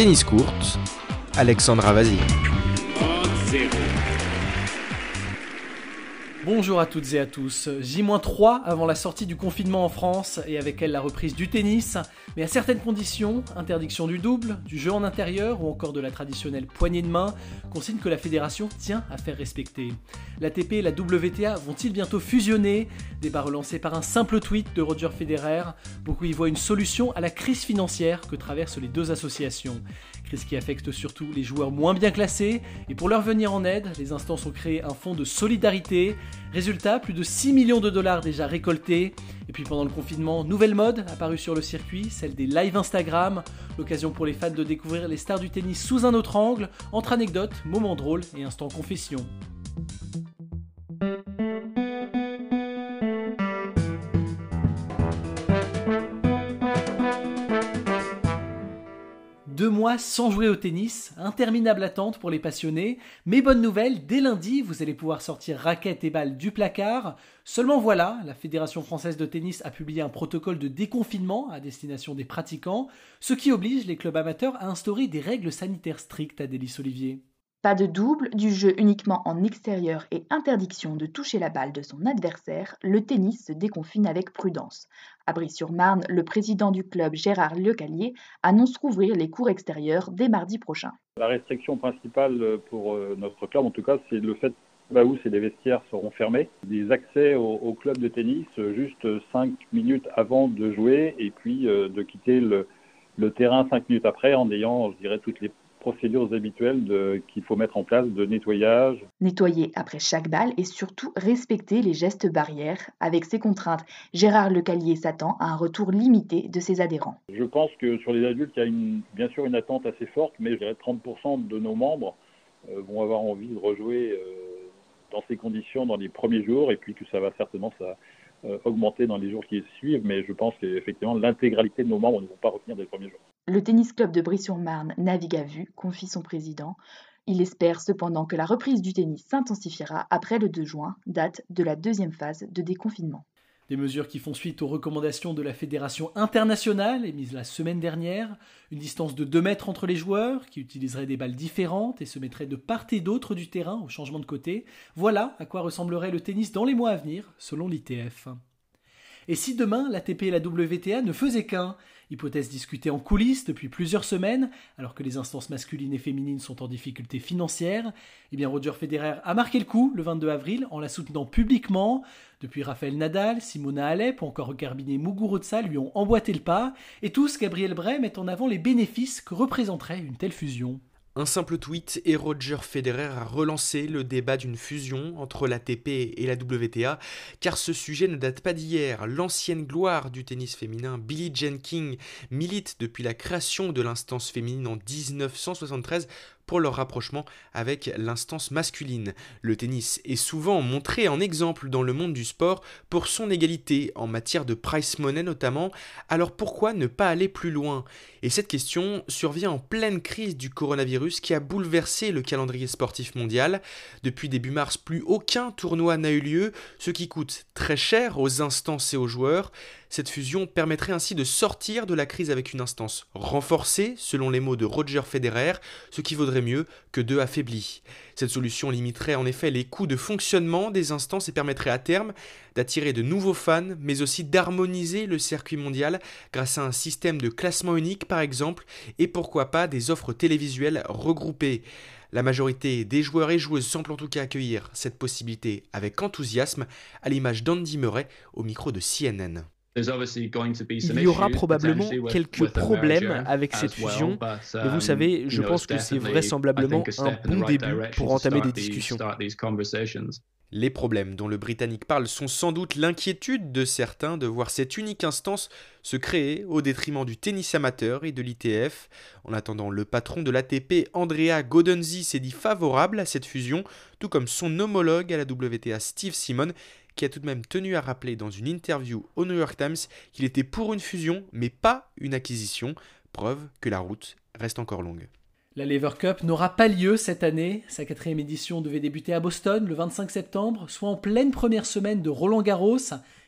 tennis courte, Alexandra Vazir. Bonjour à toutes et à tous. J-3 avant la sortie du confinement en France et avec elle la reprise du tennis, mais à certaines conditions, interdiction du double, du jeu en intérieur ou encore de la traditionnelle poignée de main, consigne que la fédération tient à faire respecter. L'ATP et la WTA vont-ils bientôt fusionner? Débat relancé par un simple tweet de Roger Federer. Beaucoup y voient une solution à la crise financière que traversent les deux associations. Crise qui affecte surtout les joueurs moins bien classés. Et pour leur venir en aide, les instances ont créé un fonds de solidarité. Résultat, plus de 6 millions de dollars déjà récoltés. Et puis pendant le confinement, nouvelle mode apparue sur le circuit, celle des live Instagram. L'occasion pour les fans de découvrir les stars du tennis sous un autre angle, entre anecdotes, moments drôles et instants confession. Sans jouer au tennis, interminable attente pour les passionnés, mais bonne nouvelle, dès lundi, vous allez pouvoir sortir raquettes et balles du placard. Seulement voilà, la Fédération française de tennis a publié un protocole de déconfinement à destination des pratiquants, ce qui oblige les clubs amateurs à instaurer des règles sanitaires strictes à Délice Olivier. Pas de double, du jeu uniquement en extérieur et interdiction de toucher la balle de son adversaire, le tennis se déconfine avec prudence. À Brie-sur-Marne, le président du club Gérard Lecallier annonce rouvrir les cours extérieurs dès mardi prochain. La restriction principale pour euh, notre club, en tout cas, c'est le fait bah où les vestiaires seront fermés. Des accès au, club de tennis euh, juste 5 minutes avant de jouer et puis euh, de quitter le, le terrain 5 minutes après en ayant, je dirais, toutes les procédures habituelles qu'il faut mettre en place de nettoyage. Nettoyer après chaque balle et surtout respecter les gestes barrières. Avec ces contraintes, Gérard Lecallier s'attend à un retour limité de ses adhérents. Je pense que sur les adultes, il y a une, bien sûr une attente assez forte, mais je dirais 30% de nos membres euh, vont avoir envie de rejouer euh, dans ces conditions dans les premiers jours et puis que ça va certainement ça, euh, augmenter dans les jours qui suivent, mais je pense qu'effectivement l'intégralité de nos membres ne vont pas revenir des premiers jours. Le tennis club de Brie-sur-Marne navigue à vue, confie son président. Il espère cependant que la reprise du tennis s'intensifiera après le 2 juin, date de la deuxième phase de déconfinement. Des mesures qui font suite aux recommandations de la Fédération internationale émises la semaine dernière, une distance de 2 mètres entre les joueurs, qui utiliseraient des balles différentes et se mettraient de part et d'autre du terrain au changement de côté. Voilà à quoi ressemblerait le tennis dans les mois à venir, selon l'ITF. Et si demain l'ATP et la WTA ne faisaient qu'un Hypothèse discutée en coulisses depuis plusieurs semaines, alors que les instances masculines et féminines sont en difficulté financière, eh bien Roger Federer a marqué le coup le 22 avril en la soutenant publiquement. Depuis Raphaël Nadal, Simona Alep ou encore Garbine Muguruza lui ont emboîté le pas, et tous, Gabriel Bray met en avant les bénéfices que représenterait une telle fusion. Un simple tweet et Roger Federer a relancé le débat d'une fusion entre l'ATP et la WTA, car ce sujet ne date pas d'hier. L'ancienne gloire du tennis féminin, Billie Jean King, milite depuis la création de l'instance féminine en 1973 leur rapprochement avec l'instance masculine. Le tennis est souvent montré en exemple dans le monde du sport pour son égalité en matière de price money notamment, alors pourquoi ne pas aller plus loin? Et cette question survient en pleine crise du coronavirus qui a bouleversé le calendrier sportif mondial. Depuis début mars, plus aucun tournoi n'a eu lieu, ce qui coûte très cher aux instances et aux joueurs. Cette fusion permettrait ainsi de sortir de la crise avec une instance renforcée, selon les mots de Roger Federer, ce qui vaudrait mieux que deux affaiblis. Cette solution limiterait en effet les coûts de fonctionnement des instances et permettrait à terme d'attirer de nouveaux fans, mais aussi d'harmoniser le circuit mondial grâce à un système de classement unique par exemple, et pourquoi pas des offres télévisuelles regroupées. La majorité des joueurs et joueuses semblent en tout cas accueillir cette possibilité avec enthousiasme, à l'image d'Andy Murray au micro de CNN. Il y aura probablement quelques problèmes avec cette fusion, mais vous um, savez, je pense que c'est vraisemblablement un bon début pour entamer des discussions. Les problèmes dont le Britannique parle sont sans doute l'inquiétude de certains de voir cette unique instance se créer au détriment du tennis amateur et de l'ITF. En attendant, le patron de l'ATP, Andrea Godenzi, s'est dit favorable à cette fusion, tout comme son homologue à la WTA, Steve Simon, qui a tout de même tenu à rappeler dans une interview au New York Times qu'il était pour une fusion, mais pas une acquisition, preuve que la route reste encore longue. La Lever Cup n'aura pas lieu cette année. Sa quatrième édition devait débuter à Boston le 25 septembre, soit en pleine première semaine de Roland Garros.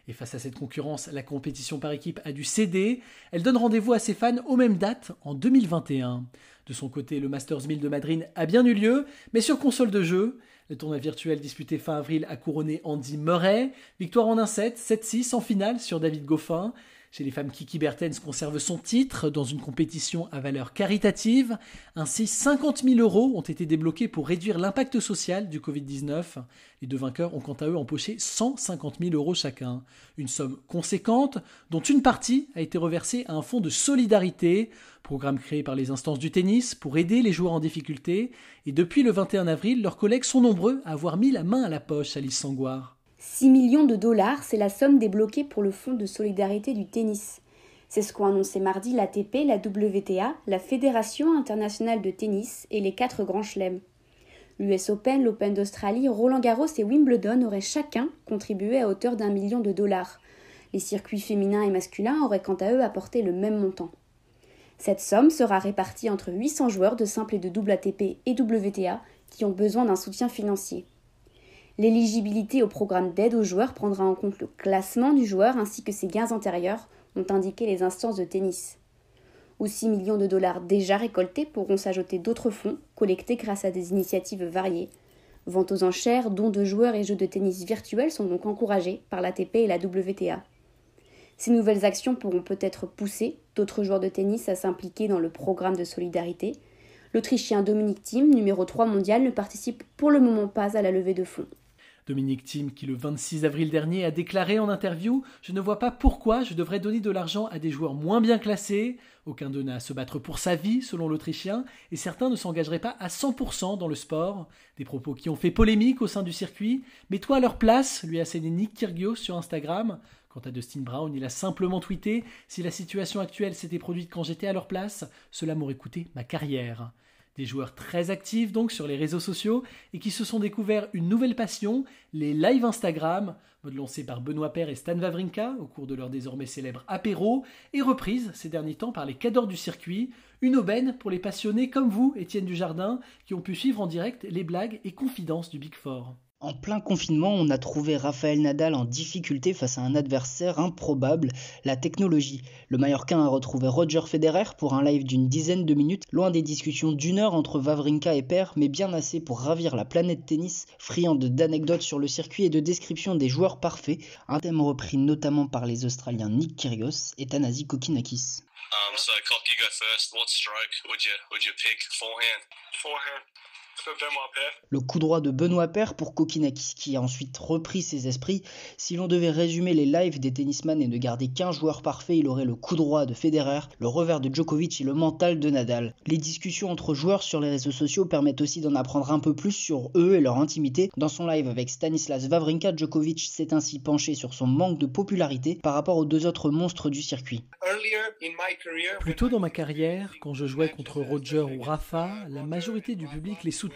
Et face à cette concurrence, la compétition par équipe a dû céder. Elle donne rendez-vous à ses fans aux mêmes dates en 2021. De son côté, le Masters 1000 de Madrid a bien eu lieu, mais sur console de jeu. Le tournoi virtuel disputé fin avril a couronné Andy Murray. Victoire en 1-7, 7-6 en finale sur David Goffin. Chez les femmes, Kiki Bertens conserve son titre dans une compétition à valeur caritative. Ainsi, 50 000 euros ont été débloqués pour réduire l'impact social du Covid-19. Les deux vainqueurs ont quant à eux empoché 150 000 euros chacun. Une somme conséquente dont une partie a été reversée à un fonds de solidarité, programme créé par les instances du tennis pour aider les joueurs en difficulté. Et depuis le 21 avril, leurs collègues sont nombreux à avoir mis la main à la poche, Alice Sangoire. 6 millions de dollars, c'est la somme débloquée pour le Fonds de solidarité du tennis. C'est ce qu'ont annoncé mardi l'ATP, la WTA, la Fédération internationale de tennis et les quatre grands chelems. L'US Open, l'Open d'Australie, Roland Garros et Wimbledon auraient chacun contribué à hauteur d'un million de dollars. Les circuits féminins et masculins auraient quant à eux apporté le même montant. Cette somme sera répartie entre 800 joueurs de simple et de double ATP et WTA qui ont besoin d'un soutien financier. L'éligibilité au programme d'aide aux joueurs prendra en compte le classement du joueur ainsi que ses gains antérieurs, ont indiqué les instances de tennis. Aux 6 millions de dollars déjà récoltés pourront s'ajouter d'autres fonds collectés grâce à des initiatives variées. Ventes aux enchères, dons de joueurs et jeux de tennis virtuels sont donc encouragés par l'ATP et la WTA. Ces nouvelles actions pourront peut-être pousser d'autres joueurs de tennis à s'impliquer dans le programme de solidarité. L'Autrichien Dominique Thiem, numéro 3 mondial, ne participe pour le moment pas à la levée de fonds. Dominique Thiem, qui le 26 avril dernier a déclaré en interview Je ne vois pas pourquoi je devrais donner de l'argent à des joueurs moins bien classés. Aucun d'eux n'a à se battre pour sa vie, selon l'Autrichien, et certains ne s'engageraient pas à 100% dans le sport. Des propos qui ont fait polémique au sein du circuit. Mais toi à leur place, lui a cédé Nick Kyrgios sur Instagram. Quant à Dustin Brown, il a simplement tweeté Si la situation actuelle s'était produite quand j'étais à leur place, cela m'aurait coûté ma carrière. Des joueurs très actifs donc sur les réseaux sociaux et qui se sont découverts une nouvelle passion, les live Instagram, mode lancé par Benoît Paire et Stan Wawrinka au cours de leur désormais célèbre apéro et reprise ces derniers temps par les cadors du circuit, une aubaine pour les passionnés comme vous, Étienne Dujardin, qui ont pu suivre en direct les blagues et confidences du Big Four. En plein confinement, on a trouvé Raphaël Nadal en difficulté face à un adversaire improbable, la technologie. Le Mallorquin a retrouvé Roger Federer pour un live d'une dizaine de minutes, loin des discussions d'une heure entre Vavrinka et Per, mais bien assez pour ravir la planète tennis, friande d'anecdotes sur le circuit et de descriptions des joueurs parfaits, un thème repris notamment par les Australiens Nick Kyrgios et Tanasi Kokinakis. Um. Le coup droit de Benoît Paire pour Kokinakis qui a ensuite repris ses esprits. Si l'on devait résumer les lives des tennisman et ne garder qu'un joueur parfait, il aurait le coup droit de Federer, le revers de Djokovic et le mental de Nadal. Les discussions entre joueurs sur les réseaux sociaux permettent aussi d'en apprendre un peu plus sur eux et leur intimité. Dans son live avec Stanislas Wawrinka, Djokovic s'est ainsi penché sur son manque de popularité par rapport aux deux autres monstres du circuit. Plus tôt dans ma carrière, quand je jouais contre Roger ou Rafa, la majorité du public les soutenait.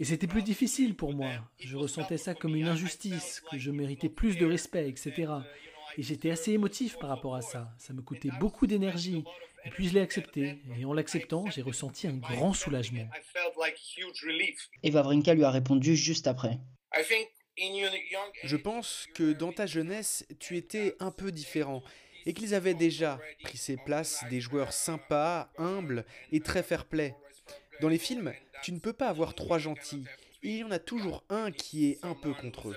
Et c'était plus difficile pour moi. Je ressentais ça comme une injustice, que je méritais plus de respect, etc. Et j'étais assez émotif par rapport à ça. Ça me coûtait beaucoup d'énergie. Et puis je l'ai accepté. Et en l'acceptant, j'ai ressenti un grand soulagement. Et Vavrinka lui a répondu juste après. Je pense que dans ta jeunesse, tu étais un peu différent et qu'ils avaient déjà pris ses places des joueurs sympas, humbles et très fair-play. Dans les films, tu ne peux pas avoir trois gentils. Il y en a toujours un qui est un peu contre eux.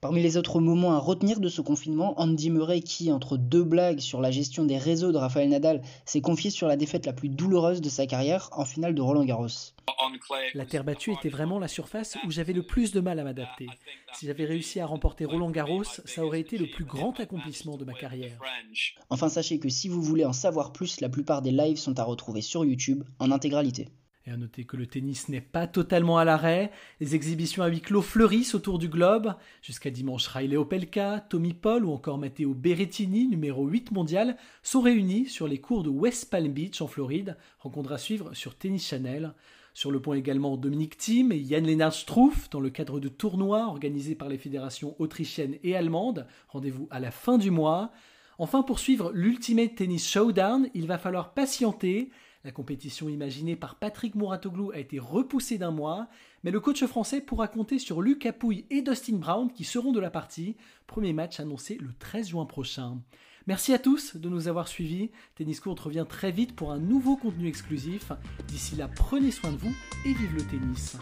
Parmi les autres moments à retenir de ce confinement, Andy Murray qui, entre deux blagues sur la gestion des réseaux de Rafael Nadal, s'est confié sur la défaite la plus douloureuse de sa carrière en finale de Roland Garros. La terre battue était vraiment la surface où j'avais le plus de mal à m'adapter. Si j'avais réussi à remporter Roland Garros, ça aurait été le plus grand accomplissement de ma carrière. Enfin, sachez que si vous voulez en savoir plus, la plupart des lives sont à retrouver sur YouTube en intégralité. Et à noter que le tennis n'est pas totalement à l'arrêt. Les exhibitions à huis clos fleurissent autour du globe. Jusqu'à dimanche, Riley Opelka, Tommy Paul ou encore Matteo Berrettini, numéro 8 mondial, sont réunis sur les cours de West Palm Beach en Floride. Rencontre à suivre sur Tennis Channel. Sur le point également Dominique Thiem et Jan Lennart Struff dans le cadre de tournois organisés par les fédérations autrichiennes et allemandes. Rendez-vous à la fin du mois. Enfin, pour suivre l'Ultimate Tennis Showdown, il va falloir patienter. La compétition imaginée par Patrick Mouratoglou a été repoussée d'un mois, mais le coach français pourra compter sur Luc Apouille et Dustin Brown qui seront de la partie. Premier match annoncé le 13 juin prochain. Merci à tous de nous avoir suivis. Tennis Court revient très vite pour un nouveau contenu exclusif. D'ici là, prenez soin de vous et vive le tennis.